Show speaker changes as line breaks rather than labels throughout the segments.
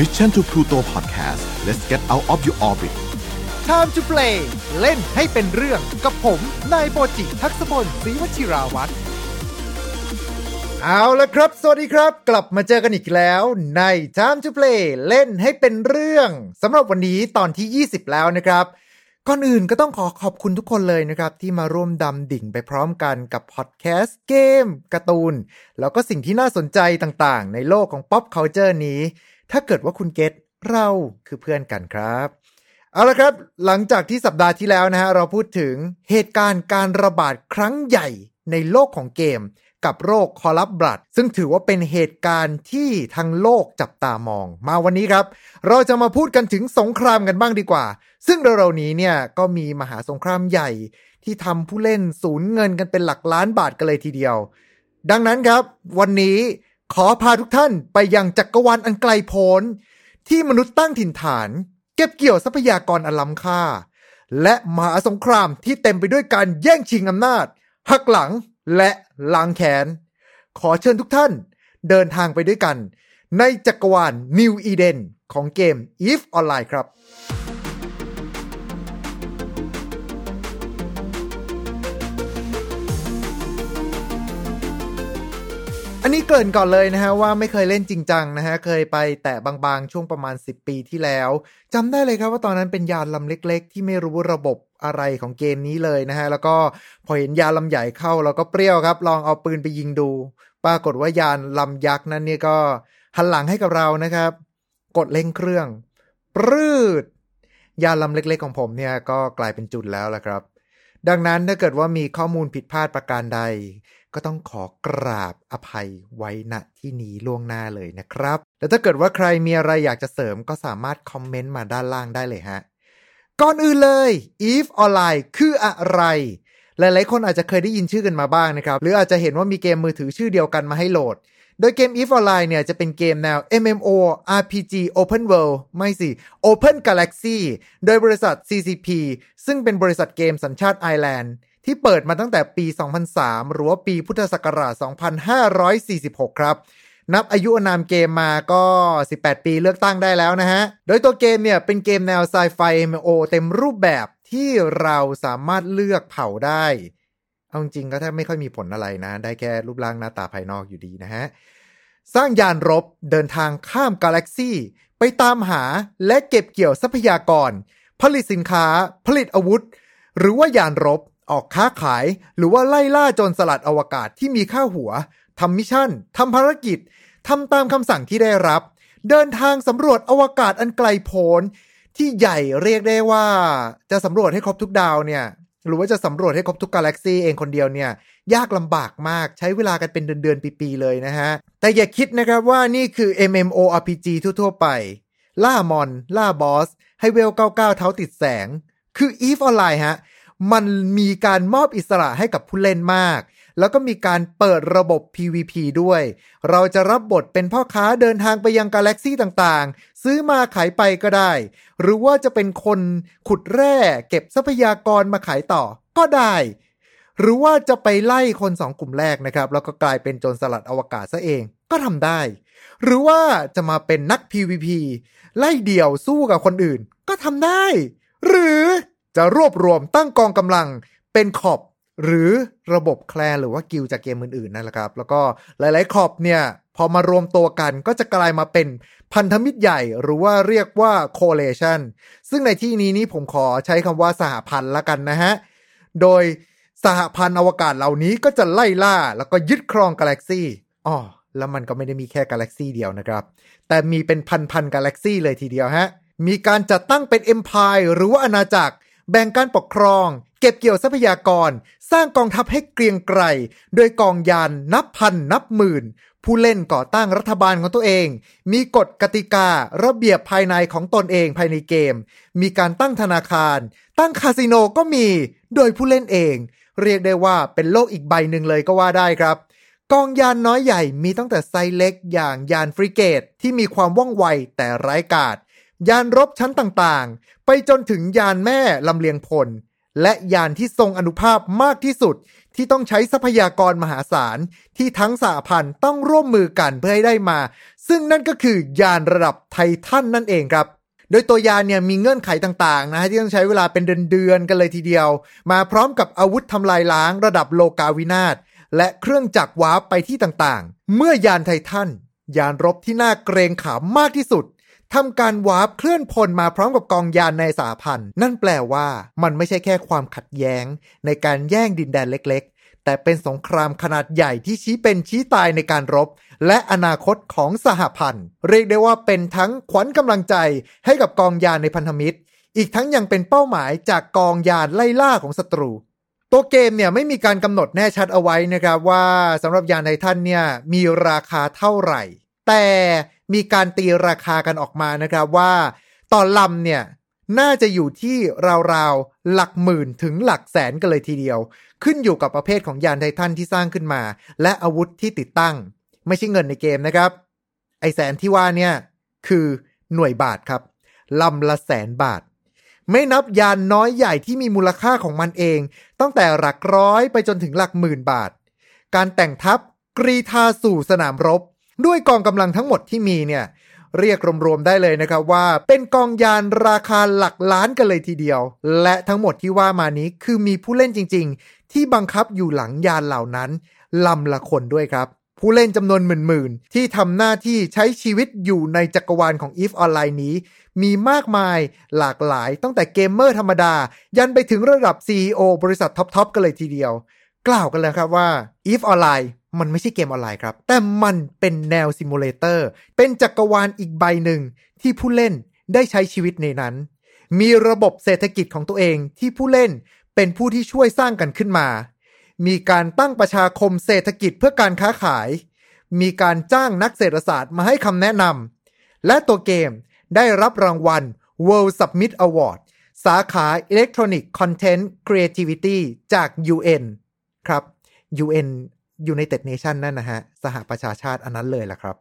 Mission to Pluto Podcast let's get out of your orbit
Time to play เล่นให้เป็นเรื่องกับผม นายโปจิทักษพลศรีวชิราวัตรเอาละครับ สวัสดีครับ กลับมาเจอกันอีกแล้วใน Time to play เล่นให้เป็นเรื่องสำหรับวันนี้ตอนที่ 20 แล้วนะครับ ก่อนอื่นก็ต้องขอขอบคุณทุกคนเลยนะครับ ที่มาร่วมดำดิ่งไปพร้อมกันกับพอดแคสต์เกมการ์ตูน แล้วก็สิ่งที่น่าสนใจต่างๆ ในโลกของ pop culture นี้ ถ้าเกิดว่าคุณเกตเราคือเพื่อนกันครับ เอาละครับ หลังจากที่สัปดาห์ที่แล้วนะฮะเราพูดถึงเหตุการณ์การระบาดครั้งใหญ่ในโลกของเกม กับโรคคอลับบลัด ซึ่งถือว่าเป็นเหตุการณ์ที่ทั้งโลกจับตามอง มาวันนี้ครับ เราจะมาพูดกันถึงสงครามกันบ้างดีกว่า ซึ่งเร็วๆนี้เนี่ยก็มีมหาสงครามใหญ่ ที่ทำผู้เล่นสูญเงินกันเป็นหลักล้านบาทกันเลยทีเดียว ดังนั้นครับ วันนี้ ขอพาทุกท่านไปยังจักรวาลอันไกลโพ้น ที่มนุษย์ตั้งถิ่นฐาน เก็บเกี่ยวทรัพยากรอันล้ำค่า และมหาสงครามที่เต็มไปด้วยการแย่งชิงอำนาจ หักหลังและล้างแค้น ขอเชิญทุกท่านเดินทางไปด้วยกัน ในจักรวาล New Eden ของเกม EVE Online ครับ นนี้เกินก่อนเลยนะฮะว่าไม่เคยเล่นจริงจังนะฮะเคยไปแต่บางๆ ช่วงประมาณ 10 ปีที่แล้วจำได้เลยครับว่าตอนนั้นเป็นยานลำเล็กๆ ที่ไม่รู้ระบบอะไรของเกมนี้เลยนะฮะแล้วก็พอเห็นยานลำใหญ่เข้าเราก็เปรี้ยวครับ ลองเอาปืนไปยิงดู ปรากฏว่ายานลำยักษ์นั้นเนี่ยก็หันหลังให้กับเรานะครับ กดเร่งเครื่อง ปรืดยานลำเล็กๆของผมเนี่ยก็กลายเป็นจุดแล้วละครับ ดังนั้นถ้าเกิดว่ามีข้อมูลผิดพลาดประการใด ก็ต้องขอกราบอภัยไว้ณที่นี้ล่วงหน้าเลยนะครับ แล้วถ้าเกิดว่าใครมีอะไรอยากจะเสริมก็สามารถคอมเมนต์มาด้านล่างได้เลยฮะ ก่อนอื่นเลย EVE Online คืออะไร หลายๆ คนอาจจะเคยได้ยินชื่อกันมาบ้างนะครับ หรืออาจจะเห็นว่ามีเกมมือถือชื่อเดียวกันมาให้โหลด โดยเกม EVE Online เนี่ยจะเป็นเกมแนว MMO RPG Open World ไม่สิ Open Galaxy โดยบริษัท CCP ซึ่งเป็นบริษัทเกมสัญชาติไอร์แลนด์ ที่เปิดมาตั้งแต่ปี 2003 หรือว่าปีพุทธศักราช 2546 ครับ นับอายุอนามเกมมาก็ 18 ปีเลือกตั้งได้แล้วนะฮะ โดยตัวเกมเนี่ยเป็นเกมแนวไซไฟ MMO เต็มรูปแบบที่เราสามารถเลือกเผ่าได้ เอาจริงก็แทบไม่ค่อยมีผลอะไรนะ ได้แค่รูปร่างหน้าตาภายนอกอยู่ดีนะฮะ สร้างยานรบเดินทางข้ามกาแล็กซี่ไปตามหาและเก็บเกี่ยวทรัพยากร ผลิตสินค้า ผลิตอาวุธ หรือว่ายานรบ ออกค้าขาย หรือว่าไล่ล่าโจรสลัดอวกาศที่มีค่าหัวทำมิชชั่นทำภารกิจทำตามคำสั่งที่ได้รับ เดินทางสำรวจอวกาศอันไกลโพ้นที่ใหญ่เรียกได้ว่า จะสำรวจให้ครบทุกดาวเนี่ยหรือว่าจะสำรวจให้ครบทุกกาแล็กซีเองคนเดียวเนี่ย ยากลำบากมากใช้เวลากันเป็นเดือนๆปีๆเลยนะฮะ แต่อย่าคิดนะครับว่านี่คือ MMORPG ทั่วๆไป ล่ามอน ล่าบอส ให้เวล 99 เท้าติดแสง คือ EVE Online ฮะ มันมีการมอบอิสระให้กับผู้เล่นมาก แล้วก็มีการเปิดระบบ PVP ด้วย เราจะรับบทเป็นพ่อค้าเดินทางไปยังกาแล็กซี่ต่างๆ ซื้อมาขายไปก็ได้ หรือว่าจะเป็นคนขุดแร่เก็บทรัพยากรมาขายต่อก็ได้ หรือว่าจะไปไล่คนสองกลุ่มแรกนะครับ แล้วก็กลายเป็นโจรสลัดอวกาศซะเองก็ทำได้ หรือว่าจะมาเป็นนัก PVP ไล่เดี่ยวสู้กับคนอื่น ก็ทำได้ หรือ จะรวบรวมตั้งกองกำลังเป็นขอบหรือระบบแคลร์หรือว่ากิลจากเกมอื่นๆนั่นแหละครับ แล้วก็หลายๆขอบเนี่ย พอมารวมตัวกันก็จะกลายมาเป็นพันธมิตรใหญ่หรือว่าเรียกว่า coalition ซึ่งในที่นี้นี้ผมขอใช้คำว่าสหพันธ์ละกันนะฮะ โดยสหพันธ์อวกาศเหล่านี้ก็จะไล่ล่าแล้วก็ยึดครองกาแล็กซี่อ๋อแล้วมันก็ไม่ได้มีแค่กาแล็กซี่เดียวนะครับ แต่มีเป็นพันๆกาแล็กซี่เลยทีเดียวฮะมีการจัดตั้งเป็น Empire หรือว่าอาณาจักร แบ่งการปกครอง เก็บเกี่ยวทรัพยากร สร้างกองทัพให้เกรียงไกรโดยกองยานนับพันนับหมื่น ผู้เล่นก่อตั้งรัฐบาลของตัวเอง มีกฎกติการะเบียบภายในของตนเองภายในเกม มีการตั้งธนาคาร ตั้งคาสิโนก็มีโดยผู้เล่นเอง เรียกได้ว่าเป็นโลกอีกใบหนึ่งเลยก็ว่าได้ครับกองยานน้อยใหญ่มีตั้งแต่ไซส์เล็กอย่างยานฟริเกตที่มีความว่องไวแต่ไร้กาด ยานรบชั้นต่างๆ ไปจนถึงยานแม่ลำเลียงพล และยานที่ทรงอนุภาพมากที่สุด ที่ต้องใช้ทรัพยากรมหาศาล ที่ทั้งสหพันธ์ต้องร่วมมือกันเพื่อให้ได้มา ซึ่งนั่นก็คือยานระดับไททันนั่นเองครับโดยตัวยานเนี่ยมีเงื่อนไขต่างๆนะฮะที่ต้องใช้เวลาเป็นเดือนๆกันเลยทีเดียว มาพร้อมกับอาวุธทำลายล้างระดับโลกาวินาศและเครื่องจักรวาร์ปไปที่ต่างๆ เมื่อยานไททันยานรบที่น่าเกรงขามมากที่สุด ทำการวาร์ปเคลื่อนพลมาพร้อมกับกองยานในสหพันธ์นั่นแปลว่ามันไม่ใช่แค่ความขัดแย้ง ในการแย่งดินแดนเล็ก ๆ แต่เป็นสงครามขนาดใหญ่ที่ชี้เป็นชี้ตายในการรบ และอนาคตของสหพันธ์เรียกได้ว่าเป็นทั้งขวัญกำลังใจให้กับกองยานในพันธมิตร อีกทั้งยังเป็นเป้าหมายจากกองยานไล่ล่าของศัตรูตัวเกมเนี่ยไม่มีการกำหนดแน่ชัดเอาไว้นะครับว่าสำหรับยานไททันเนี่ยมีราคาเท่าไหร่ แต่ มีการตีราคากันออกมานะครับว่าต่อลำเนี่ยน่าจะอยู่ที่ราวๆหลักหมื่นถึงหลักแสนกันเลยทีเดียว ขึ้นอยู่กับประเภทของยานไททันที่สร้างขึ้นมา และอาวุธที่ติดตั้ง ไม่ใช่เงินในเกมนะครับ ไอแสนที่ว่าเนี่ยคือหน่วยบาทครับลำละแสนบาท ไม่นับยานน้อยใหญ่ที่มีมูลค่าของมันเอง ตั้งแต่หลักร้อยไปจนถึงหลักหมื่นบาท การแต่งทัพกรีธาสู่สนามรบ ด้วยกองกำลังทั้งหมดที่มีเนี่ยเรียกรวมๆได้เลยนะครับว่า เป็นกองยานราคาหลักล้านกันเลยทีเดียว และทั้งหมดที่ว่ามานี้คือมีผู้เล่นจริง ๆ ที่บังคับอยู่หลังยานเหล่านั้นลำละคนด้วยครับ ผู้เล่นจำนวนหมื่นๆ ที่ทำหน้าที่ใช้ชีวิตอยู่ในจักรวาลของ EVE Online นี้ มีมากมายหลากหลาย ตั้งแต่เกมเมอร์ธรรมดา ยันไปถึงระดับ CEO บริษัทท็อปๆกันเลยทีเดียว กล่าวกันเลยครับว่า EVE Online มันไม่ใช่เกมออนไลน์ครับ แต่มันเป็นแนว simulator เป็นจักรวาลอีกใบหนึ่งที่ผู้เล่นได้ใช้ชีวิตในนั้น มีระบบเศรษฐกิจของตัวเองที่ผู้เล่นเป็นผู้ที่ช่วยสร้างกันขึ้นมา มีการตั้งประชาคมเศรษฐกิจเพื่อการค้าขาย มีการจ้างนักเศรษฐศาสตร์มาให้คำแนะนำ และตัวเกมได้รับรางวัล World Summit Award สาขา Electronic Content Creativity จาก UN ครับ UN United Nation นั่นนะฮะ สหประชาชาติอันนั้นเลยล่ะครับ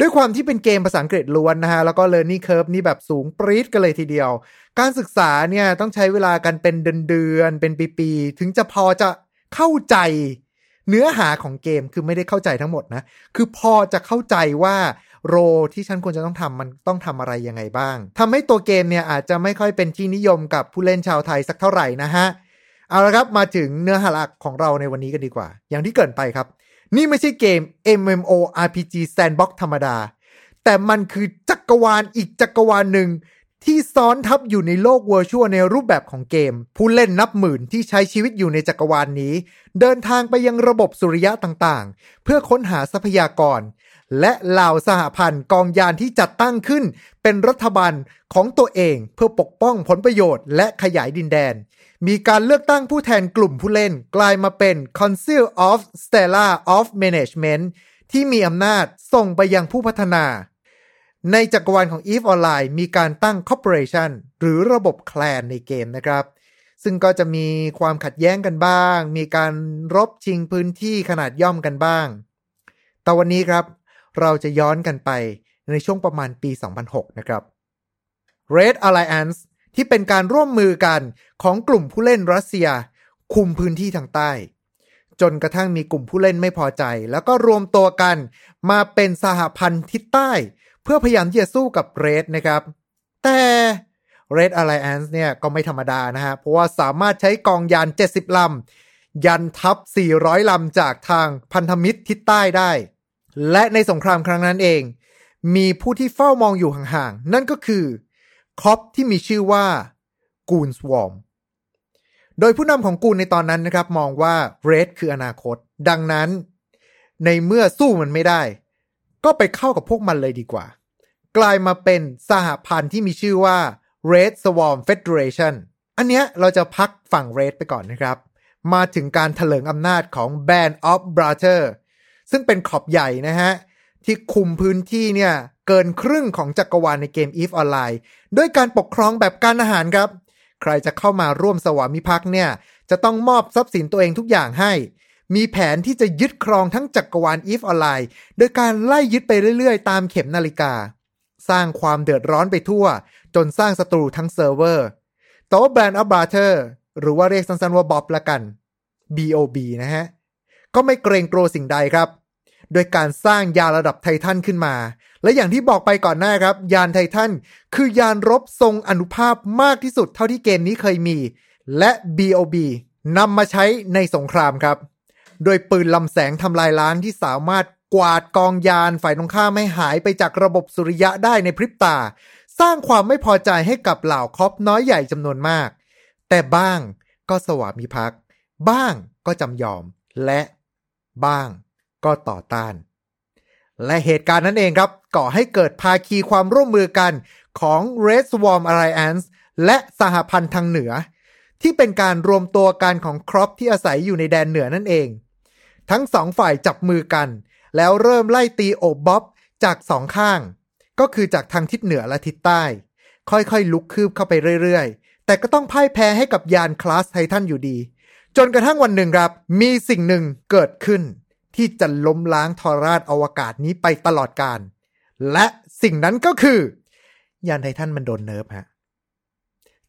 ด้วยความที่เป็นเกมภาษาอังกฤษล้วนนะฮะ แล้วก็ learning curve นี่แบบสูงปรี๊ดกันเลยทีเดียว การศึกษาเนี่ยต้องใช้เวลากันเป็นเดือนๆเป็นปีๆถึงจะพอจะเข้าใจเนื้อหาของเกมคือไม่ได้เข้าใจทั้งหมดนะ คือพอจะเข้าใจว่าโรที่ฉันควรจะต้องทำมันต้องทำอะไรยังไงบ้างทำให้ตัวเกมเนี่ยอาจจะไม่ค่อยเป็นที่นิยมกับผู้เล่นชาวไทยสักเท่าไหร่นะฮะ เอาละครับมาถึงเนื้อหาหลักของเราในวันนี้กันดีกว่า อย่างที่เกินไปครับ นี่ไม่ใช่เกม MMO RPG Sandbox ธรรมดา แต่มันคือจักรวาลอีกจักรวาลหนึ่งที่ซ้อนทับอยู่ในโลกเวอร์ชวลในรูปแบบของเกม ผู้เล่นนับหมื่นที่ใช้ชีวิตอยู่ในจักรวาลนนี้ เดินทางไปยังระบบสุริยะต่างๆ เพื่อค้นหาทรัพยากร และเหล่าสหพันธ์กองยานที่จัดตั้งขึ้น เป็นรัฐบาลของตัวเองเพื่อปกป้องผลประโยชน์และขยายดินแดน มีการเลือกตั้งผู้แทนกลุ่มผู้เล่นกลายมาเป็น Council of Stellar of Management ที่มีอำนาจส่งไปยังผู้พัฒนา ในจักรวาลของ EVE Online มีการตั้ง Corporation หรือระบบแคลนในเกมนะครับซึ่งก็จะมีความขัดแย้งกันบ้าง มีการรบชิงพื้นที่ขนาดย่อมกันบ้าง แต่วันนี้ครับ เราจะย้อนกันไปในช่วงประมาณปี 2006 นะครับ Red Alliance ที่เป็นการร่วมมือกันของกลุ่มผู้เล่นรัสเซีย คุมพื้นที่ทางใต้ จนกระทั่งมีกลุ่มผู้เล่นไม่พอใจ แล้วก็รวมตัวกันมาเป็นสหพันธ์ทิศใต้ เพื่อพยายามที่จะสู้กับเรดนะครับ แต่ Red Alliance เนี่ยก็ไม่ธรรมดานะฮะ เพราะว่าสามารถใช้กองยาน 70 ลำ ยันทัพ 400 ลำจากทางพันธมิตรทิศใต้ได้ และในสงครามครั้งนั้นเอง มีผู้ที่เฝ้ามองอยู่ห่างๆ นั่นก็คือคอปที่มีชื่อว่ากูนสวอมโดยผู้นำของกูนในตอนนั้นนะครับ มองว่าเรดคืออนาคต ดังนั้น ในเมื่อสู้มันไม่ได้ ก็ไปเข้ากับพวกมันเลยดีกว่า กลายมาเป็นสหพันธ์ที่มีชื่อว่า Red Swarm Federation อันเนี้ยเราจะพักฝั่ง Red ไปก่อนนะครับ มาถึงการถลิงอำนาจของ Band of Brother ซึ่งเป็นขอบใหญ่นะฮะ ที่คุมพื้นที่เนี่ยเกินครึ่งของจักรวาลในเกม EVE Online ด้วยการปกครองแบบการอาหารครับ ใครจะเข้ามาร่วมสวามิภักดิ์เนี่ย จะต้องมอบทรัพย์สินตัวเองทุกอย่างให้ มีแผนที่จะยึดครองทั้งจักรวาล EVE Online โดยการไล่ยึดไปเรื่อยๆ ตามเข็มนาฬิกา สร้างความเดือดร้อนไปทั่ว จนสร้างศัตรูทั้งเซิร์ฟเวอร์แต่ Band of Brothers หรือว่าเรียกสั้นๆว่าบ๊อบละกัน BOB นะฮะ ก็ไม่เกรงกลัวสิ่งใดครับ โดยการสร้างยานระดับไททันขึ้นมา และอย่างที่บอกไปก่อนหน้าครับ ยานไททันคือยานรบทรงอานุภาพมากที่สุดเท่าที่เกมนี้เคยมี และ BOB นำมาใช้ในสงครามครับ โดยปืนลำแสงทำลายล้างที่สามารถกวาดกองยานฝ่ายตรงข้ามไม่หายไปจากระบบสุริยะได้ในพริบตา สร้างความไม่พอใจให้กับเหล่าคอปน้อยใหญ่จำนวนมาก แต่บ้างก็สวามิภักดิ์บ้างก็จำยอมและบ้าง ก็ต่อต้าน และเหตุการณ์นั้นเองครับ ก่อให้เกิดภาคีความร่วมมือกันของ Red Swarm Alliance และสหพันธ์ทางเหนือ ที่เป็นการรวมตัวกันของครอปที่อาศัยอยู่ในแดนเหนือนั่นเอง ทั้งสองฝ่ายจับมือกัน แล้วเริ่มไล่ตีโอบบ๊อบจากสองข้าง ก็คือจากทางทิศเหนือและทิศใต้ ค่อยๆ ลุกคืบเข้าไปเรื่อยๆ แต่ก็ต้องพ่ายแพ้ให้กับยานคลาสไททันอยู่ดี จนกระทั่งวันหนึ่งครับ มีสิ่งหนึ่งเกิดขึ้น ที่จะล้มล้างทรราชอวกาศนี้ไปตลอดกาลและสิ่งนั้นก็คือยานไททันมันโดน nerf ฮะ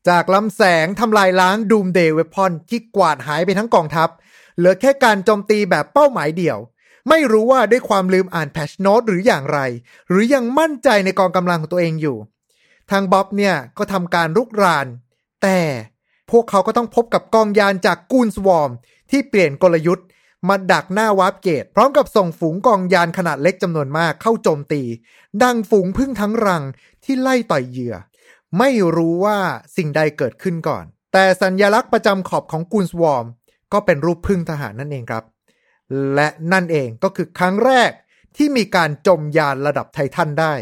จากลำแสงทำลายล้าง doomsday weapon ที่กวาดหายไปทั้งกองทัพ เหลือแค่การโจมตีแบบเป้าหมายเดี่ยว ไม่รู้ว่าด้วยความลืมอ่าน patch note หรืออย่างไร หรือยังมั่นใจในกองกำลังของตัวเองอยู่ ทางบ๊อบเนี่ยก็ทำการรุกราน แต่พวกเขาก็ต้องพบกับกองยานจาก Goonswarm ที่เปลี่ยนกลยุทธ์ มาดักหน้า warp gate พร้อมกับส่งฝูงกองยานขนาดเล็กจำนวนมากเข้าโจมตี ดังฝูงพึ่งทั้งรังที่ไล่ต่อยเหยื่อ ไม่รู้ว่าสิ่งใดเกิดขึ้นก่อน แต่สัญญลักษณ์ประจำขอบของกูนสวอมก็เป็นรูปพึ่งทหารนั่นเองครับ และนั่นเองก็คือครั้งแรกที่มีการจมยานระดับไททันได้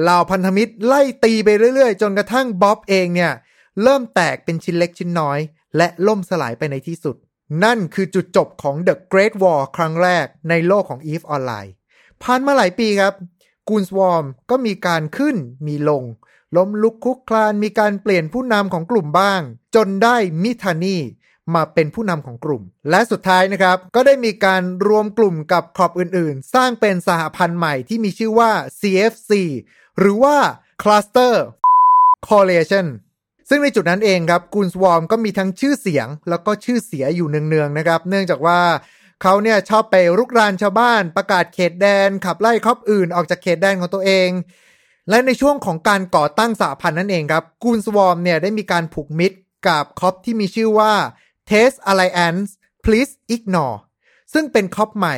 เหล่าพันธมิตรไล่ตีไปเรื่อยๆ จนกระทั่งบ๊อบเองเนี่ย เริ่มแตกเป็นชิ้นเล็กชิ้นน้อย และล่มสลายไปในที่สุด นั่นคือจุดจบของ The Great War ครั้งแรกในโลกของ EVE Online ผ่านมาหลายปีครับกูนสวอมก็มีการขึ้นมีลง ล้มลุกคุกคลานมีการเปลี่ยนผู้นำของกลุ่มบ้าง จนได้มิทานีมาเป็นผู้นำของกลุ่ม และสุดท้ายนะครับ ก็ได้มีการรวมกลุ่มกับขอบอื่นๆ สร้างเป็นสหพันธ์ใหม่ที่มีชื่อว่า CFC หรือว่า Cluster Coalition ซึ่งในจุดนั้นเองครับกูนสวอมก็มีทั้งชื่อเสียง แล้วก็ชื่อเสียอยู่เนืองๆนะครับ เนื่องจากว่าเขาเนี่ยชอบไปรุกรานชาวบ้าน ประกาศเขตแดน ขับไล่ corp อื่นออกจากเขตแดนของตัวเอง และในช่วงของการก่อตั้งสหพันธ์นั่นเองครับ Goonswarm เนี่ยได้มีการผูกมิตรกับ corp ที่มีชื่อว่า Test Alliance Please Ignore ซึ่งเป็น corp ใหม่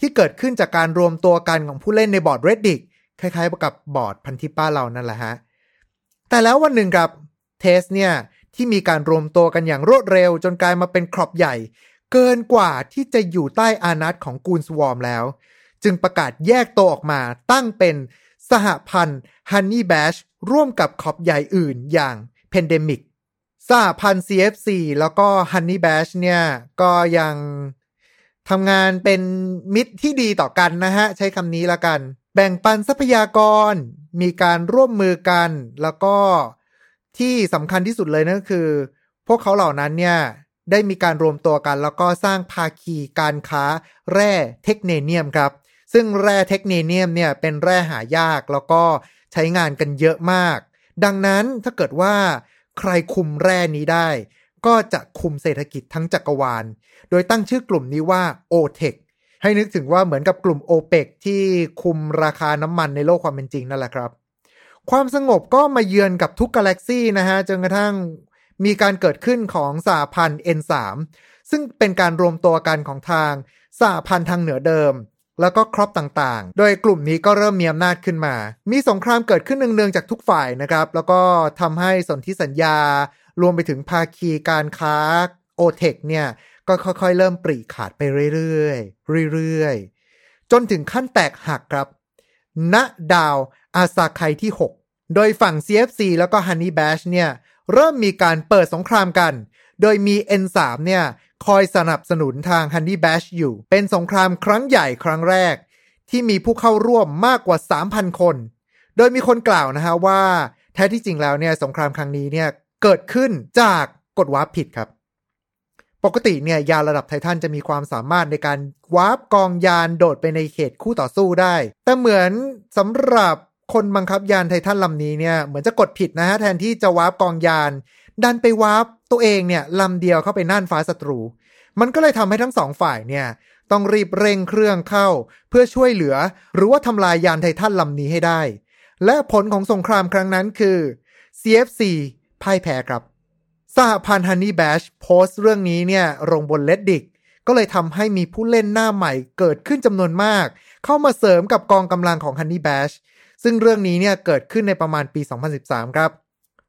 ที่เกิดขึ้นจากการรวมตัวกันของผู้เล่นในบอร์ด Reddit คล้ายๆกับบอร์ดพันทิปบ้านเรานั่นแหละฮะ แต่แล้ววันหนึ่งครับ Test เนี่ยที่มีการรวมตัวกันอย่างรวดเร็ว จนกลายมาเป็น corp ใหญ่ เกินกว่าที่จะอยู่ใต้อาณัติของ Goonswarm แล้ว จึงประกาศแยกตัวออกมาตั้งเป็นสหพันธ์ Honey Badger ร่วมกับ corp ใหญ่อื่นอย่าง Pandemic สหพันธ์ CFC แล้วก็ Honey Badger เนี่ย ก็ยังทำงานเป็นมิตรที่ดีต่อกันนะฮะ ใช้คำนี้ละกัน แบ่งปันทรัพยากรร มีการร่วมมือกัน แล้วก็ ที่สำคัญที่สุดเลยนั่นคือ พวกเขาเหล่านั้นเนี่ยได้มีการรวมตัวกัน แล้วก็สร้างภาคีการค้าแร่เทคเนเนียมครับ ซึ่งแร่เทคเนเนียมเนี่ยเป็นแร่หายากแล้วก็ใช้งานกันเยอะมาก ดังนั้นถ้าเกิดว่าใครคุมแร่นี้ได้ ก็จะคุมเศรษฐกิจทั้งจักรวาล โดยตั้งชื่อกลุ่มนี้ว่า OTEC ให้นึกถึงว่าเหมือนกับกลุ่ม OPEC ที่คุมราคาน้ำมันในโลกความเป็นจริงนั่นแหละครับ ความสงบก็มาเยือนกับทุกกาแล็กซี่นะฮะจนกระทั่งมีการเกิดขึ้นของสหพันธ์ N3 ซึ่งเป็นการรวมตัวกันของทางสหพันธ์ทางเหนือเดิม แล้วก็ครอบต่างๆ โดยกลุ่มนี้ก็เริ่มมีอำนาจขึ้นมา มีสงครามเกิดขึ้นเนืองๆจากทุกฝ่ายนะครับ แล้วก็ทำให้สนธิสัญญา รวมไปถึงภาคีการค้าโอเทคเนี่ยก็ค่อยๆ เริ่มปรีขาดไปเรื่อยๆเรื่อยๆ จนถึงขั้นแตกหักครับณดาว อาซาไคที่ 6 โดยฝั่ง CFC แล้วก็ Honey Bash เนี่ย เริ่มมีการเปิดสงครามกัน โดยมี N3 เนี่ย คอยสนับสนุนทาง Honey Bash อยู่ เป็นสงครามครั้งใหญ่ครั้งแรก ที่มีผู้เข้าร่วมมากกว่า 3,000 คน โดยมีคนกล่าวนะฮะว่า แท้ที่จริงแล้วเนี่ยสงครามครั้งนี้เนี่ยเกิดขึ้นจากกดวาร์ปผิดครับปกติเนี่ยยานระดับไททันจะมีความสามารถในการวาร์ปกองยานโดดไปในเขตคู่ต่อสู้ได้ แต่เหมือนสำหรับ คนบังคับยานไททันลำนี้เนี่ยเหมือนจะกดผิดนะฮะแทนที่จะวาร์ปกองยาน ดันไปวาร์ปตัวเองเนี่ยลำเดียวเข้าไปน่านฟ้าศัตรู มันก็เลยทำให้ทั้งสองฝ่ายเนี่ยต้องรีบเร่งเครื่องเข้า เพื่อช่วยเหลือ หรือว่าทำลายยานไททันลำนี้ให้ได้ และผลของสงครามครั้งนั้นคือ CFC พ่ายแพ้ครับสหพันธ์ฮันนี่แบชโพสต์เรื่องนี้เนี่ยลงบนเลดดิกก็เลยทำให้มีผู้เล่นหน้าใหม่เกิดขึ้นจำนวนมาก เข้ามาเสริมกับกองกำลังของฮันนี่แบช ซึ่งเรื่องนี้เนี่ยเกิดขึ้นในประมาณปี 2013 ครับ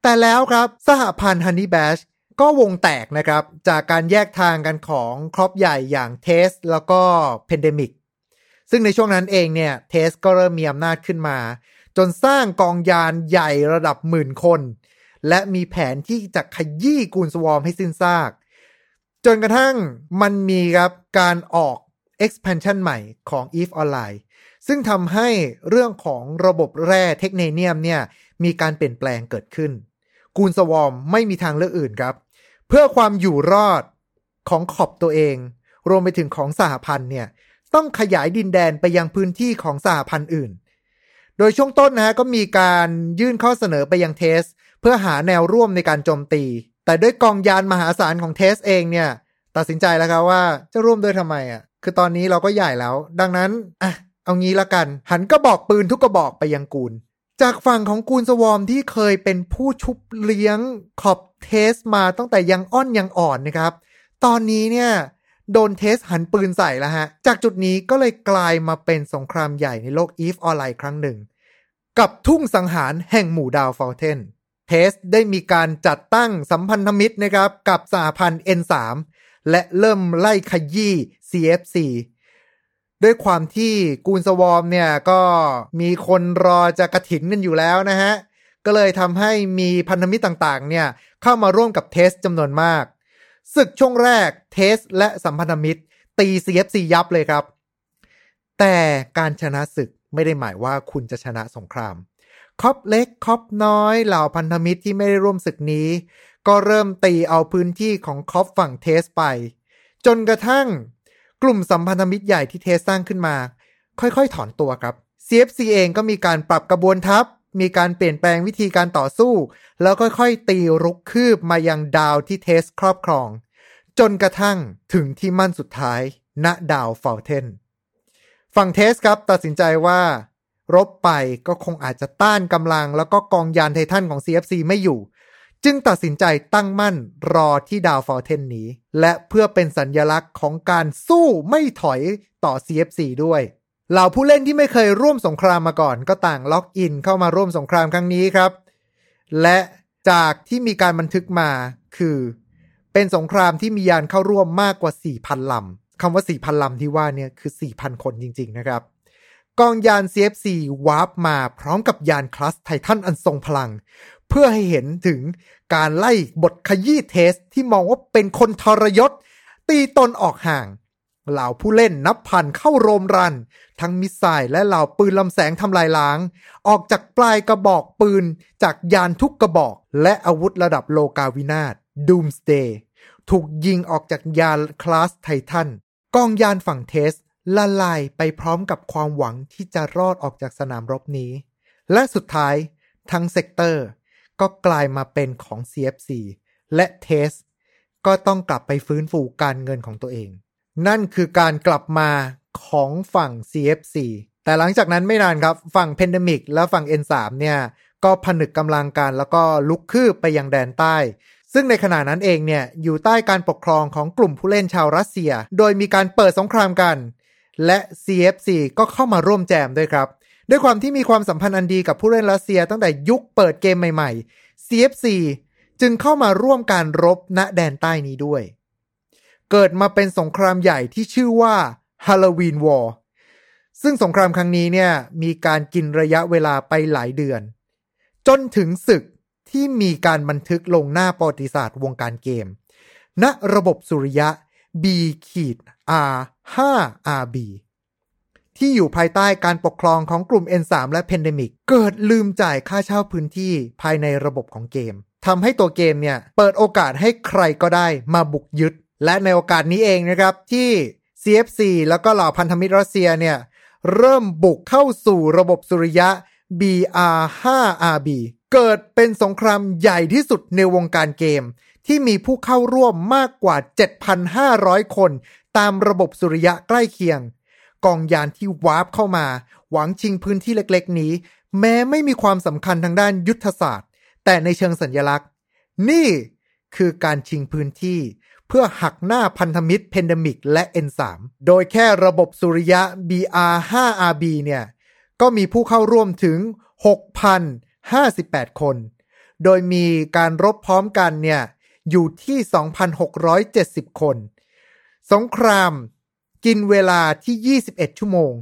แต่แล้วครับสหพันธ์ฮันนี่แบชก็วงแตกนะครับ จากการแยกทางกันของครอบใหญ่อย่างเทสแล้วก็Pandemic ซึ่งในช่วงนั้นเองเนี่ย TEST ก็เริ่มมีอำนาจขึ้นมา จนสร้างกองยานใหญ่ระดับหมื่นคน และมีแผนที่จะขยี้ Goonswarm ให้สิ้นซาก จนกระทั่งมันมีครับการออก expansion ใหม่ของ EVE Online ซึ่งทำให้เรื่องของระบบแร่ Technetium เนี่ยมีการเปลี่ยนแปลงเกิดขึ้น Goonswarm ไม่มีทางเลือกอื่นครับ เพื่อความอยู่รอดของขอบตัวเอง รวมไปถึงของสหพันธ์เนี่ยต้องขยายดินแดนไปยังพื้นที่ของสหพันธ์อื่น โดยช่วงต้นนะฮะก็มีการยื่นข้อเสนอไปยังเทส เพื่อหาแนวร่วมในการโจมตี แต่ด้วยกองยานมหาศาลของเทสเองเนี่ยตัดสินใจแล้วครับว่าจะร่วมด้วยทำไมอะคือตอนนี้เราก็ใหญ่แล้ว ดังนั้นอะ เอางี้ละกัน หันกระบอกปืนทุกกระบอกไปยังกูล จากฝั่งของกูลสวอมที่เคยเป็นผู้ชุบเลี้ยง corp TEST มาตั้งแต่ยังอ้อนยังอ่อนนะครับ ตอนนี้เนี่ยโดน TEST หันปืนใส่แล้วฮะ จากจุดนี้ก็เลยกลายมาเป็นสงครามใหญ่ในโลก EVE Online ครั้งหนึ่ง กับทุ่งสังหารแห่งหมู่ดาว Fountain TEST ได้มีการจัดตั้งสัมพันธมิตรนะครับ กับสหพันธ์ N3 และเริ่มไล่ขยี้ CFC ด้วยความที่ Goonswarm เนี่ยก็มีคนรอจะกระทืบกูนอยู่แล้วนะฮะ ก็เลยทำให้มีพันธมิตรต่างๆ เนี่ยเข้ามาร่วมกับ TEST จำนวนมาก ศึกช่วงแรก TEST และสัมพันธมิตร ตี CFC ยับเลยครับ แต่การชนะศึกไม่ได้หมายว่าคุณจะชนะสงคราม corp เล็ก corp น้อยเหล่าพันธมิตรที่ไม่ได้ร่วมศึกนี้ ก็เริ่มตีเอาพื้นที่ของ corp ฝั่ง TEST ไป จนกระทั่ง กลุ่มสัมพันธมิตรใหญ่ที่ TEST สร้างขึ้นมา ค่อยๆ ถอนตัวครับ CFC เองก็มีการปรับกระบวนทัพ มีการเปลี่ยนแปลงวิธีการต่อสู้ แล้วค่อยๆ ตีรุกคืบมายังดาวที่ TEST ครอบครอง จนกระทั่งถึงที่มั่นสุดท้าย ณดาว Fountain ฝั่ง TEST ครับตัดสินใจว่า รบไปก็คงอาจจะต้านกำลังแล้วก็กองยานไททันของ CFC ไม่อยู่ จึงตัดสินใจตั้งมั่นรอที่ดาว Fountain นี้ และเพื่อเป็นสัญญลักษณ์ของการสู้ไม่ถอยต่อ CFC ด้วยเหล่าผู้เล่นที่ไม่เคยร่วมสงครามมาก่อน ก็ต่างล็อกอินเข้ามาร่วมสงครามครั้งนี้ครับ และจากที่มีการบันทึกมาคือ เป็นสงครามที่มียานเข้าร่วมมากกว่า 4,000ลำคำว่า 4,000ลำที่ว่าเนี่ยคือ 4,000 คนจริง ๆ นะครับ กองยาน CFC วาร์ปมาพร้อมกับยานคลัสไททันอันทรงพลัง เพื่อให้เห็นถึงการไล่บดขยี้ TEST ที่มองว่าเป็นคนทรยศ ตีตนออกห่างเหล่าผู้เล่นนับพันเข้าโรมรัน ทั้ง missile และเหล่าปืนลำแสงทำลายล้าง ออกจากปลายกระบอกปืนจากยานทุกกระบอก และอาวุธระดับโลกาวินาศ Doomsday ถูกยิงออกจากยานคลาสไททันกองยานฝั่ง TEST ละลายไปพร้อมกับความหวังที่จะรอดออกจากสนามรบนี้ และสุดท้าย ทั้ง sector ก็กลายมาเป็นของ CFC และ TEST ก็ต้องกลับไปฟื้นฟูการเงินของตัวเอง นั่นคือการกลับมาของฝั่ง CFC แต่หลังจากนั้นไม่นานครับ ฝั่ง Pandemic และฝั่ง N3 เนี่ยก็ผนึกกำลังกันแล้วก็รุกคืบไปยังแดนใต้ ซึ่งในขณะนั้นเองเนี่ยอยู่ใต้การปกครองของกลุ่มผู้เล่นชาวรัสเซีย โดยมีการเปิดสงครามกัน และ CFC ก็เข้ามาร่วมแจมด้วยครับ ด้วยความที่มีความสัมพันธ์อันดีกับผู้เล่นรัสเซียตั้งแต่ยุคเปิดเกมใหม่ๆ CFC จึงเข้ามาร่วมการรบณแดนใต้นี้ด้วย เกิดมาเป็นสงครามใหญ่ที่ชื่อว่า Halloween War ซึ่งสงครามครั้งนี้เนี่ยมีการกินระยะเวลาไปหลายเดือน จนถึงศึกที่มีการบันทึกลงหน้าประวัติศาสตร์วงการเกม ณระบบสุริยะ B ขีด R 5 RB ที่อยู่ภายใต้การปกครองของกลุ่ม N3 และ Pandemic เกิดลืมจ่ายค่าเช่าพื้นที่ภายในระบบของเกมทำให้ตัวเกมเนี่ยเปิดโอกาสให้ใครก็ได้มาบุกยึด และในโอกาสนี้เองนะครับที่ CFC แล้วก็เหล่าพันธมิตรรัสเซียเนี่ยเริ่มบุกเข้าสู่ระบบสุริยะ BR5RB เกิดเป็นสงครามใหญ่ที่สุดในวงการเกม ที่มีผู้เข้าร่วมมากกว่า 7,500 คน ตามระบบสุริยะใกล้เคียง กองยานที่วาร์ปเข้ามา หวังชิงพื้นที่เล็กๆ นี้ แม้ไม่มีความสำคัญทางด้านยุทธศาสตร์ แต่ในเชิงสัญญลักษณ์ นี่คือการชิงพื้นที่ เพื่อหักหน้าพันธมิตรเพนดมิกและ N3 โดยแค่ระบบสุริยะ BR5RB เนี่ย ก็มีผู้เข้าร่วมถึง 6,058 คน โดยมีการรบพร้อมกันเนี่ยอยู่ที่ 2,670 คน สงคราม กินเวลาที่ 21 ชั่วโมง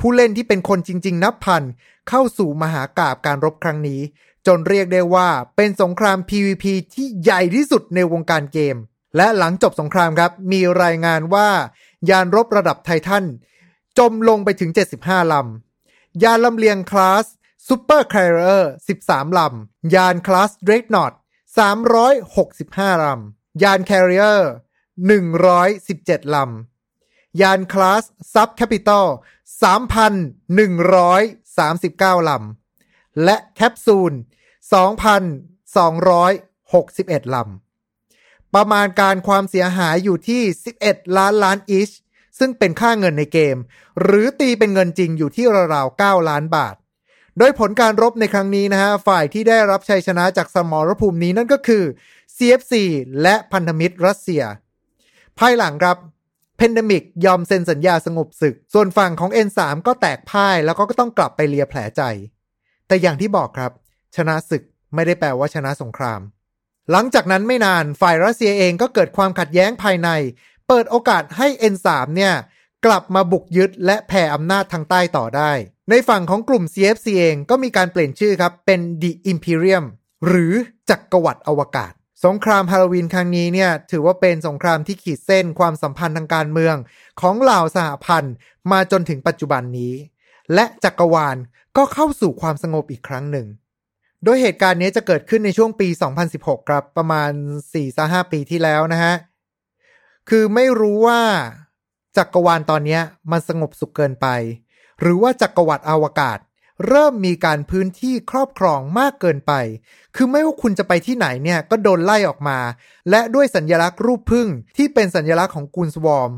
ผู้เล่นที่เป็นคนจริง ๆ นับพัน เข้าสู่มหากาบการรบครั้งนี้ จนเรียกได้ว่าเป็นสงคราม PVP ที่ใหญ่ที่สุดในวงการเกม และหลังจบสงครามครับ มีรายงานว่า ยานรบระดับไททันจมลงไปถึง 75 ลำ ยานลำเลียง class supercarrier 13 ลำ ยาน class dreadnought 365 ลำ ยาน carrier 117 ลำ ยาน class subcapital 3,139 ลำ และแคปซูล 2,261 ลำ ประมาณการความเสียหายอยู่ที่ 11 ล้านล้าน ISK ซึ่งเป็นค่าเงินในเกม หรือตีเป็นเงินจริงอยู่ที่ราวๆ 9 ล้านบาท โดยผลการรบในครั้งนี้นะฮะ ฝ่ายที่ได้รับชัยชนะจากสมรภูมินี้นั่นก็คือ CFC และพันธมิตรรัสเซีย ภายหลังครับ Pandemic ยอมเซ็นสัญญาสงบศึก ส่วนฝั่งของ N3 ก็แตกพ่ายแล้วก็ต้องกลับไปเลียแผลใจ แต่อย่างที่บอกครับ ชนะศึกไม่ได้แปลว่าชนะสงคราม หลังจากนั้นไม่นานฝ่ายรัสเซียเองก็เกิดความขัดแย้งภายใน เปิดโอกาสให้ N3 เนี่ย กลับมาบุกยึดและแผ่อำนาจทางใต้ต่อได้ ในฝั่งของกลุ่ม CFC เองก็มีการเปลี่ยนชื่อครับเป็น The Imperium หรือจักรวรรดิอวกาศ สงครามฮาโลวีนครั้งนี้เนี่ยถือว่าเป็นสงครามที่ขีดเส้นความสัมพันธ์ทางการเมือง ของเหล่าสหพันธ์มาจนถึงปัจจุบันนี้ และจักรวาลก็เข้าสู่ความสงบอีกครั้งหนึ่ง โดยเหตุการณ์นี้จะเกิดขึ้นในช่วงปี 2016 ครับประมาณ 4-5 ปีที่แล้วนะฮะ คือไม่รู้ว่าจักรวาลตอนนี้มันสงบสุขเกินไป หรือว่าจักรวรรดิอวกาศ เริ่มมีการพื้นที่ครอบครองมากเกินไป คือไม่ว่าคุณจะไปที่ไหนเนี่ยก็โดนไล่ออกมา และด้วยสัญญลักษณ์รูปพึ่งที่เป็นสัญญลักษณ์ของกูนสวอม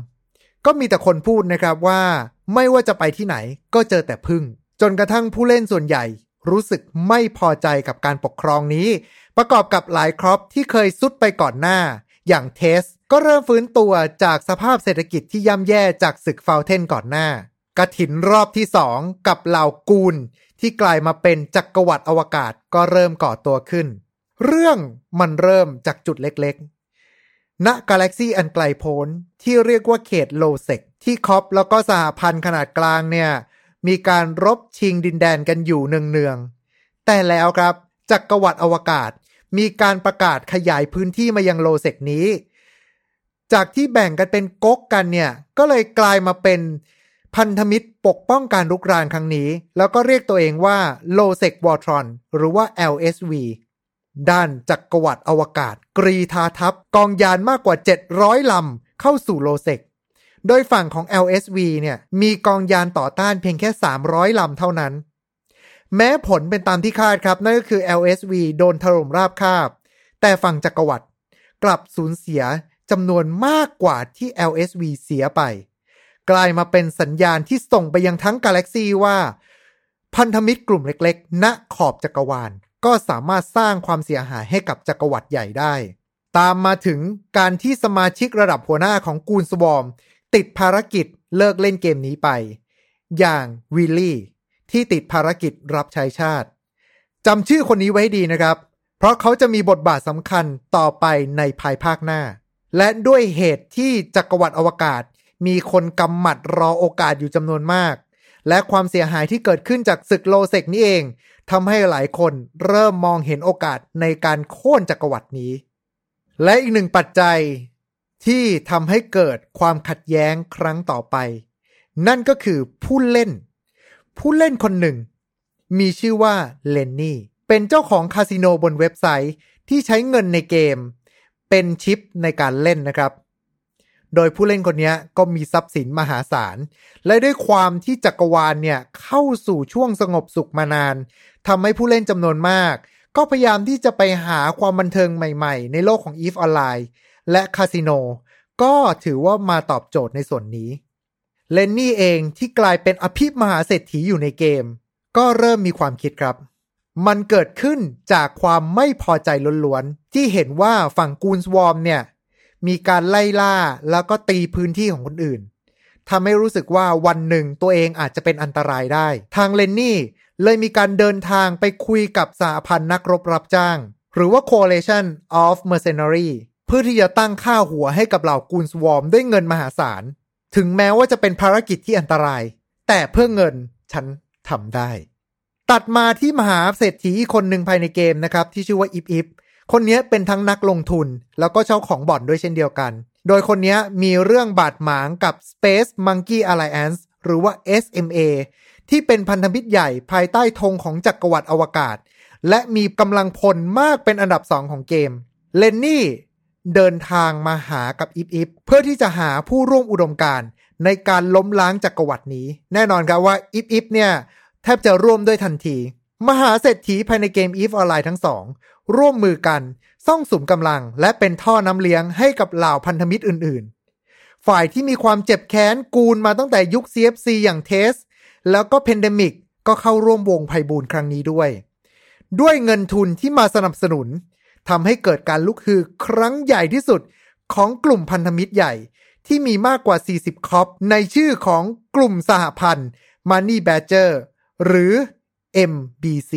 ก็มีแต่คนพูดนะครับว่า ไม่ว่าจะไปที่ไหนก็เจอแต่พึ่ง จนกระทั่งผู้เล่นส่วนใหญ่ รู้สึกไม่พอใจกับการปกครองนี้ ประกอบกับหลายครอปที่เคยซุดไปก่อนหน้า อย่างเทสก็เริ่มฟื้นตัวจากสภาพเศรษฐกิจที่ย่ำแย่จากศึกฟาวเทนก่อนหน้า กระถินรอบที่สองกับเหล่ากูล ที่กลายมาเป็นจักรวรรดิอวกาศก็เริ่มก่อตัวขึ้น เรื่องมันเริ่มจากจุดเล็กๆ ณกาแล็กซีอันไกลโพ้นที่เรียกว่าเขตโลเซกที่คอปแล้วก็สหพันธ์ขนาดกลางเนี่ย มีการรบชิงดินแดนกันอยู่เนืองๆ แต่แล้วครับจักรวรรดิอวกาศมีการประกาศขยายพื้นที่มายังโลเซกนี้ จากที่แบ่งกันเป็นก๊กกันเนี่ย ก็เลยกลายมาเป็น พันธมิตรปกป้องการรุกรานครั้งนี้ แล้วก็เรียกตัวเองว่า Lowsec Voltron หรือว่า LSV ด้านจักรวรรดิอวกาศ กรีธาทัพกองยานมากกว่า 700 ลำเข้าสู่ lowsec โดยฝั่งของ LSV เนี่ยมีกองยานต่อต้านเพียงแค่ 300 ลำเท่านั้น แม้ผลเป็นตามที่คาดครับ นั่นก็คือ LSV โดนถล่มราบคาบ แต่ฝั่งจักรวรรดิกลับสูญเสียจำนวนมากกว่าที่ LSV เสียไป กลายมาเป็นสัญญาณที่ส่งไปยังทั้งกาแล็กซีว่า พันธมิตรกลุ่มเล็กๆ ณขอบจักรวาล ก็สามารถสร้างความเสียหายให้กับจักรวรรดิใหญ่ได้ ตามมาถึงการที่สมาชิกระดับหัวหน้าของกูนสวอม ติดภารกิจเลิกเล่นเกมนี้ไป อย่างวิลลี่ที่ติดภารกิจรับใช้ชาติจำชื่อคนนี้ไว้ดีนะครับ เพราะเขาจะมีบทบาทสำคัญต่อไปในภายภาคหน้า และด้วยเหตุที่จักรวรรดิอวกาศ มีคนกำหมัดรอโอกาสอยู่จำนวนมาก และความเสียหายที่เกิดขึ้นจากศึกโลเซกนี้เองทำให้หลายคนเริ่มมองเห็นโอกาสในการโค่นจักรวรรดินี้ และอีกหนึ่งปัจจัยที่ทำให้เกิดความขัดแย้งครั้งต่อไป นั่นก็คือผู้เล่น ผู้เล่นคนหนึ่ง มีชื่อว่าเลนนี่ เป็นเจ้าของคาสิโนบนเว็บไซต์ที่ใช้เงินในเกม เป็นชิปในการเล่นนะครับ โดยผู้เล่นคนนี้ก็มีทรัพย์สินมหาศาล และด้วยความที่จักรวาลเนี่ยเข้าสู่ช่วงสงบสุขมานานทำให้ผู้เล่นจำนวนมาก ก็พยายามที่จะไปหาความบันเทิงใหม่ๆ ในโลกของ EVE Online และคาสิโน ก็ถือว่ามาตอบโจทย์ในส่วนนี้ เลนนี่เองที่กลายเป็นอภิมหาเศรษฐีอยู่ในเกม ก็เริ่มมีความคิดครับ มันเกิดขึ้นจากความไม่พอใจล้วนๆ ที่เห็นว่าฝั่งกูนสวอมเนี่ย มีการไล่ล่าแล้วก็ตีพื้นที่ของคนอื่นทำให้รู้สึกว่าวันหนึ่งตัวเองอาจจะเป็นอันตรายได้ ทางเลนนี่เลยมีการเดินทางไปคุยกับสหพันธ์นักรบรับจ้าง หรือว่า Coalition of Mercenary เพื่อที่จะตั้งค่าหัวให้กับเหล่ากูนสวอมด้วยเงินมหาศาล ถึงแม้ว่าจะเป็นภารกิจที่อันตราย แต่เพื่อเงินฉันทำได้ ตัดมาที่มหาเศรษฐีคนหนึ่งภายในเกมนะครับ ที่ชื่อว่าอิฟอิฟ คนนี้เป็นทั้งนักลงทุน แล้วก็เจ้าของบ่อนด้วยเช่นเดียวกัน โดยคนนี้มีเรื่องบาดหมางกับ Space Monkey Alliance หรือว่า SMA ที่เป็นพันธมิตรใหญ่ภายใต้ธงของจักรวรรดิอวกาศ และมีกำลังพลมากเป็นอันดับสองของเกม เลนนี่เดินทางมาหากับอิฟอิฟเพื่อที่จะหาผู้ร่วมอุดมการณ์ในการล้มล้างจักรวรรดินี้ แน่นอนครับว่าอิฟอิฟเนี่ย แทบจะร่วมด้วยทันที มหาเศรษฐีภายในเกม EVE Online ทั้งสอง ร่วมมือกัน ซ่องสุมกำลัง และเป็นท่อน้ำเลี้ยงให้กับเหล่าพันธมิตรอื่น ๆ ฝ่ายที่มีความเจ็บแค้นกูนมาตั้งแต่ยุค CFC อย่าง TEST แล้วก็ Pandemic ก็เข้าร่วมวงไพบูลย์ครั้งนี้ด้วย ด้วยเงินทุนที่มาสนับสนุนทำให้เกิดการลุกฮือครั้งใหญ่ที่สุดของกลุ่มพันธมิตรใหญ่ที่มีมากกว่า 40 คอปในชื่อของกลุ่มสหพันธ์ Money Badger หรือ MBC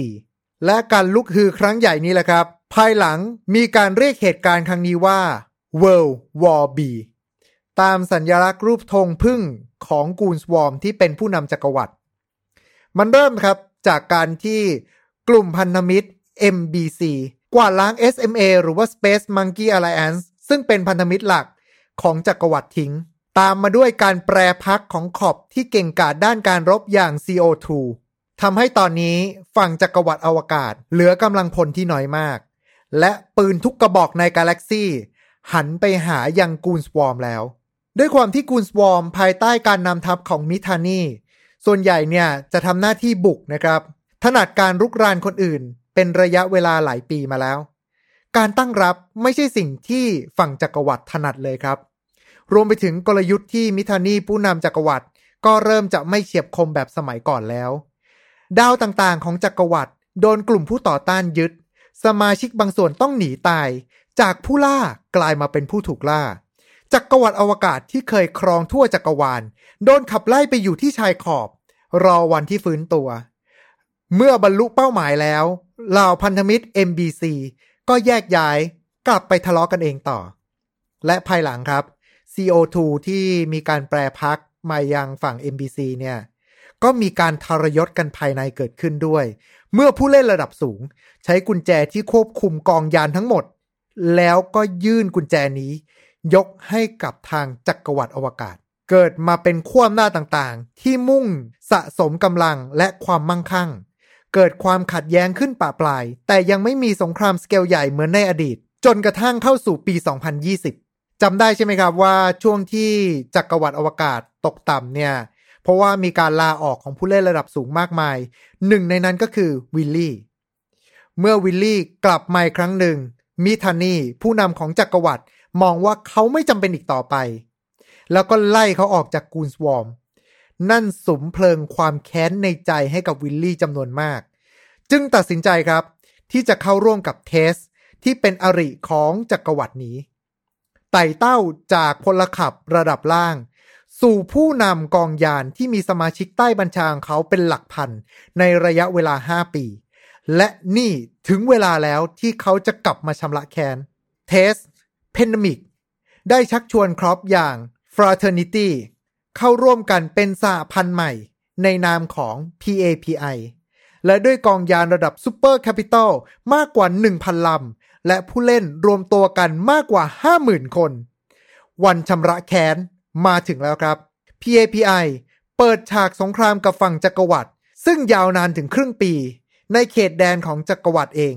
และการลุกฮือครั้งใหญ่นี้แหละครับ ภายหลังมีการเรียกเหตุการณ์ครั้งนี้ว่า World War B ตามสัญญลักษณ์รูปธงพึ่งของกูนสวอมที่เป็นผู้นำจักรวรรดิมันเริ่มครับจากการที่กลุ่มพันธมิตร MBC กวาดล้าง SMA หรือว่า Space Monkey Alliance ซึ่งเป็นพันธมิตรหลักของจักรวรรดิทิ้ง ตามมาด้วยการแปรพักของขอบที่เก่งกาจด้านการรบอย่าง CO2 ทำให้ตอนนี้ฝั่งจักรวรรดิอวกาศ เหลือกำลังพลที่น้อยมาก และปืนทุกกระบอกในกาแล็กซี่หันไปหายังกูนสวอมแล้ว ด้วยความที่กูนสวอมภายใต้การนำทัพของมิทานีส่วนใหญ่เนี่ยจะทำหน้าที่บุกนะครับ ถนัดการรุกรานคนอื่น เป็นระยะเวลาหลายปีมาแล้ว การตั้งรับไม่ใช่สิ่งที่ฝั่งจักรวรรดิถนัดเลยครับ รวมไปถึงกลยุทธ์ที่มิทานีผู้นำจักรวรรดิก็เริ่มจะไม่เฉียบคมแบบสมัยก่อนแล้ว ดาวต่างๆ ของจักรวรรดิโดนกลุ่มผู้ต่อต้านยึด สมาชิกบางส่วนต้องหนีตาย จากผู้ล่ากลายมาเป็นผู้ถูกล่า จักรวรรดิอวกาศที่เคยครองทั่วจักรวาล โดนขับไล่ไปอยู่ที่ชายขอบ รอวันที่ฟื้นตัว เมื่อบรรลุเป้าหมายแล้วเหล่าพันธมิตร MBC ก็แยกย้ายกลับไปทะเลาะกกันเองต่อ และภายหลังครับ CO2 ที่มีการแปรพักมายังฝั่ง MBC เนี่ย ก็มีการทารยศกันภายในเกิดขึ้นด้วย เมื่อผู้เล่นระดับสูง ใช้กุญแจที่ควบคุมกองยานทั้งหมด แล้วก็ยื่นกุญแจนี้ ยกให้กับทางจักรวรรดิอวกาศ เกิดมาเป็นขั้วอำนาจต่างๆ ที่มุ่งสะสมกำลังและความมั่งคั่ง เกิดความขัดแย้งขึ้นป่าปลาย แต่ยังไม่มีสงครามสเกลใหญ่เหมือนในอดีต จนกระทั่งเข้าสู่ปี 2020จำได้ใช่ไหมครับว่าช่วงที่จักรวรรดิอวกาศตกต่ำเนี่ย เพราะว่ามีการลาออกของผู้เล่นระดับสูงมากมาย หนึ่งในนั้นก็คือวิลลี่ เมื่อวิลลี่กลับมาครั้งหนึ่ง มิทานีผู้นำของจักรวรรดิมองว่าเขาไม่จำเป็นอีกต่อไป แล้วก็ไล่เขาออกจากกูนสวอมนั่นสมเพลิงความแค้นในใจให้กับวิลลี่จำนวนมาก จึงตัดสินใจครับ ที่จะเข้าร่วมกับเทส ที่เป็นอริของจักรวรรดินี้ ไต่เต้าจากพลขับระดับล่าง สู่ผู้นำกองยานที่มีสมาชิกใต้บัญชาของเขาเป็นหลักพัน ในระยะเวลา5ปี และนี่ถึงเวลาแล้วที่เขาจะกลับมาชำระแค้น TEST Pandemic ได้ชักชวน corp อย่าง Fraternity เข้าร่วมกันเป็นสหพันธ์ใหม่ ในนามของ PAPI และด้วยกองยานระดับ supercapital มากกว่า 1,000 ลำ และผู้เล่นรวมตัวกันมากกว่า 50,000 คน วันชำระแค้น มาถึงแล้วครับ PAPI เปิดฉากสงครามกับฝั่งจักรวรรดิซึ่งยาวนานถึงครึ่งปี ในเขตแดนของจักรวรรดิเอง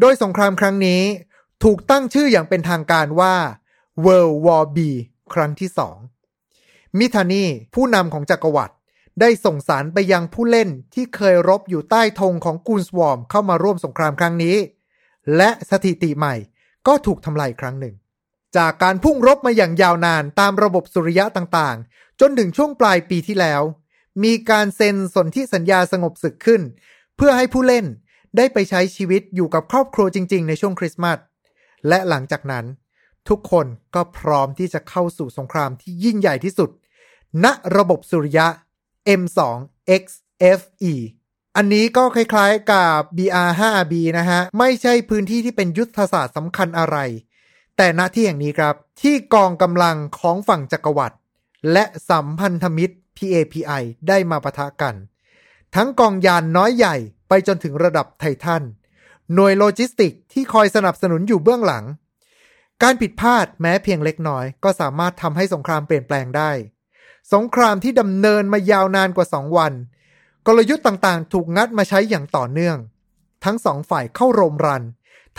โดยสงครามครั้งนี้ถูกตั้งชื่ออย่างเป็นทางการว่า World War B ครั้งที่สองมิทานีผู้นำของจักรวรรดิได้ส่งสารไปยังผู้เล่นที่เคยรบอยู่ใต้ธงของกูนสวอมเข้ามาร่วมสงครามครั้งนี้ และสถิติใหม่ก็ถูกทำลายครั้งหนึ่ง จากการพุ่งรบมาอย่างยาวนานตามระบบสุริยะต่างๆ จนถึงช่วงปลายปีที่แล้ว มีการเซ็นสนธิสัญญาสงบศึกขึ้น เพื่อให้ผู้เล่นได้ไปใช้ชีวิตอยู่กับครอบครัวจริง ๆ ในช่วงคริสต์มาสและหลังจากนั้น ทุกคนก็พร้อมที่จะเข้าสู่สงครามที่ยิ่งใหญ่ที่สุด ณระบบสุริยะ M2 XFE อันนี้ก็คล้ายๆกับ BR5B นะฮะ ไม่ใช่พื้นที่ที่เป็นยุทธศาสตร์สำคัญอะไร แต่ณที่แห่งนี้ครับ ที่กองกำลังของฝั่งจักรวรรดิและสัมพันธมิตร PAPI ได้มาปะทะกัน ทั้งกองยานน้อยใหญ่ไปจนถึงระดับไททันหน่วยโลจิสติกที่คอยสนับสนุนอยู่เบื้องหลัง การผิดพลาดแม้เพียงเล็กน้อย ก็สามารถทำให้สงครามเปลี่ยนแปลงได้ สงครามที่ดำเนินมายาวนานกว่า2วัน กลยุทธ์ต่างๆ ถูกงัดมาใช้อย่างต่อเนื่อง ทั้งสองฝ่ายเข้าโรมรัน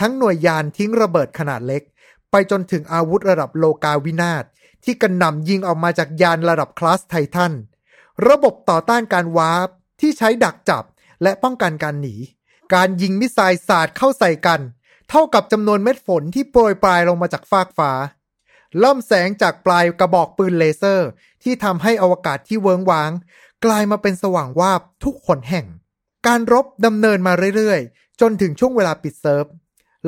ทั้งหน่วยยานทิ้งระเบิดขนาดเล็ก ไปจนถึงอาวุธระดับโลกาวินาศที่กระหน่ำยิงออกมาจากยานระดับคลาสไททัน ระบบต่อต้านการ warp ที่ใช้ดักจับและป้องกันการหนี การยิง missile สาดเข้าใส่กัน เท่ากับจำนวนเม็ดฝนที่โปรยปรายลงมาจากฟากฟ้าลำแสงจากปลายกระบอกปืนเลเซอร์ ที่ทำให้อวกาศที่เวิ้งว้าง กลายมาเป็นสว่างวาบทุกคนแห่ง การรบดำเนินมาเรื่อยๆ จนถึงช่วงเวลาปิดเซิร์ฟ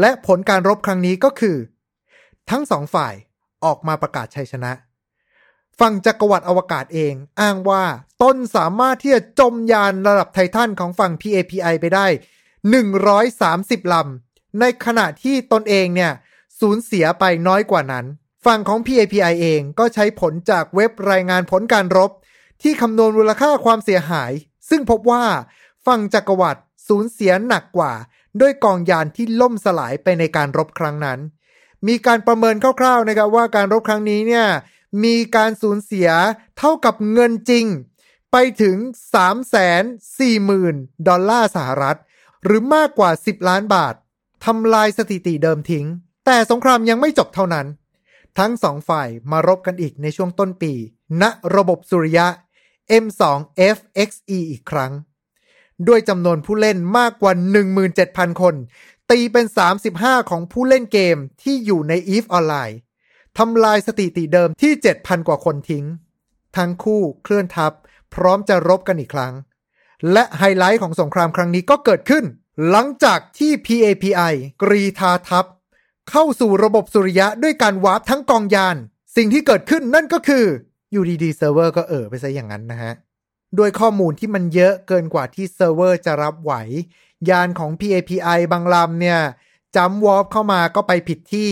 และผลการรบครั้งนี้ก็คือ ทั้งสองฝ่ายออกมาประกาศชัยชนะ ฝั่งจักรวรรดิอวกาศเองอ้างว่าตนสามารถที่จะจมยานระดับไททันของฝั่ง PAPI ไปได้ 130 ลำ ในขณะที่ตนเองเนี่ยสูญเสียไปน้อยกว่านั้น ฝั่งของ PAPI เองก็ใช้ผลจากเว็บรายงานผลการรบ ที่คำนวณมูลค่าความเสียหาย ซึ่งพบว่าฝั่งจักรวรรดิสูญเสียหนักกว่า ด้วยกองยานที่ล่มสลายไปในการรบครั้งนั้น มีการประเมินคร่าวๆนะครับว่าการรบครั้งนี้เนี่ยมีการสูญเสียเท่ากับเงินจริง ไปถึง 340,000 ดอลลาร์สหรัฐ หรือมากกว่า 10 ล้านบาททำลายสถิติเดิมทิ้ง แต่สงครามยังไม่จบเท่านั้น ทั้งสองฝ่ายมารบกันอีกในช่วงต้นปี ณระบบสุริยะ M2FXE อีกครั้ง ด้วยจำนวนผู้เล่นมากกว่า 17,000 คน ตีเป็น 35 ของผู้เล่นเกมที่อยู่ใน EVE Online ทำลายสถิติเดิมที่ 7,000 กว่าคนทิ้ง ทั้งคู่เคลื่อนทัพ พร้อมจะรบกันอีกครั้ง และไฮไลท์ของสงครามครั้งนี้ก็เกิดขึ้น หลังจากที่ PAPI กรีธาทัพ เข้าสู่ระบบสุริยะด้วยการ warp ทั้งกองยาน สิ่งที่เกิดขึ้นนั่นก็คืออยู่ดีๆเซิร์ฟเวอร์ก็เออไปซะอย่างนั้นนะฮะด้วยข้อมูลที่มันเยอะเกินกว่าที่เซิร์ฟเวอร์จะรับไหว ยานของ PAPI บางลำเนี่ย jump warp เข้ามาก็ไปผิดที่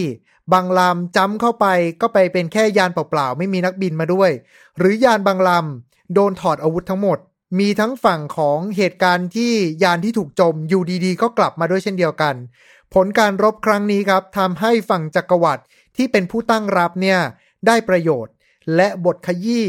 บางลำจ้ำเข้าไปก็ไปเป็นแค่ยานเปล่าๆ ไม่มีนักบินมาด้วย หรือยานบางลำโดนถอดอาวุธทั้งหมด มีทั้งฝั่งของเหตุการณ์ที่ยานที่ถูกจมอยู่ดีๆ ก็กลับมาด้วยเช่นเดียวกัน ผลการรบครั้งนี้ครับทำให้ฝั่งจักรวรรดิที่เป็นผู้ตั้งรับเนี่ยได้ประโยชน์ และบทขยี้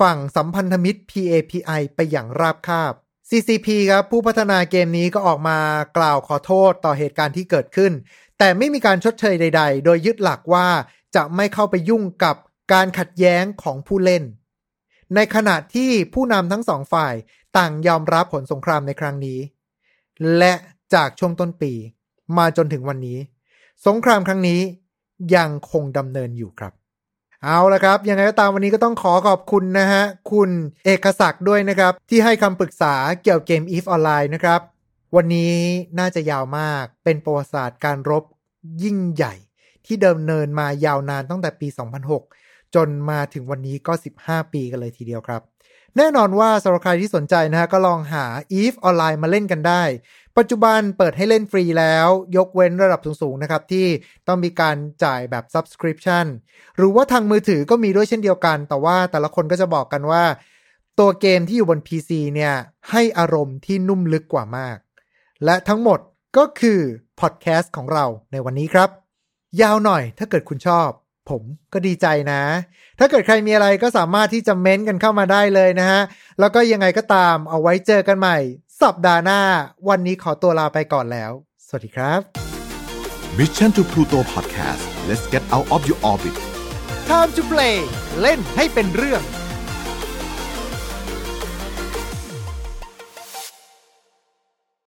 ฝั่งสัมพันธมิตร PAPI ไปอย่างราบคาบ CCP ครับผู้พัฒนาเกมนี้ก็ออกมากล่าวขอโทษต่อเหตุการณ์ที่เกิดขึ้น แต่ไม่มีการชดเชยใด ๆ โดยยึดหลักว่าจะไม่เข้าไปยุ่งกับการขัดแย้งของผู้เล่น ในขณะที่ผู้นำทั้งสองฝ่ายต่างยอมรับผลสงครามในครั้งนี้ และจากช่วงต้นปี มาจนถึงวันนี้ สงครามครั้งนี้ยังคงดำเนินอยู่ครับ เอาละครับ ยังไงก็ตามวันนี้ก็ต้องขอขอบคุณนะฮะ คุณเอกศักดิ์ด้วยนะครับ ที่ให้คำปรึกษาเกี่ยวเกม EVE Online นะครับ วันนี้น่าจะยาวมากเป็นประวัติศาสตร์การรบยิ่งใหญ่ ที่เดิมเนินมายาวนานตั้งแต่ปี 2006 จนมาถึงวันนี้ก็ 15 ปีกันเลยทีเดียวครับ แน่นอนว่าสำหรับใครที่สนใจนะฮะก็ลองหา EVE Online มาเล่นกันได้ ปัจจุบันเปิดให้เล่นฟรีแล้ว ยกเว้นระดับสูงๆนะครับ ที่ต้องมีการจ่ายแบบ subscription หรือว่าทางมือถือก็มีด้วยเช่นเดียวกัน แต่ว่าแต่ละคนก็จะบอกกันว่า ตัวเกมที่อยู่บน PC เนี่ย ให้อารมณ์ที่นุ่มลึกกว่ามาก และทั้งหมดก็คือพอดแคสต์ของเราในวันนี้ครับ ยาวหน่อยถ้าเกิดคุณชอบ ผมก็ดีใจนะ ถ้าเกิดใครมีอะไรก็สามารถที่จะเม้นกันเข้ามาได้เลยนะฮะ แล้วก็ยังไงก็ตามเอาไว้เจอกันใหม่ สัปดาห์หน้า วันนี้ขอตัวลาไปก่อนแล้ว สวัสดีครับ
Mission to Pluto Podcast let's get out of your orbit
Time to play เล่นให้เป็นเรื่อง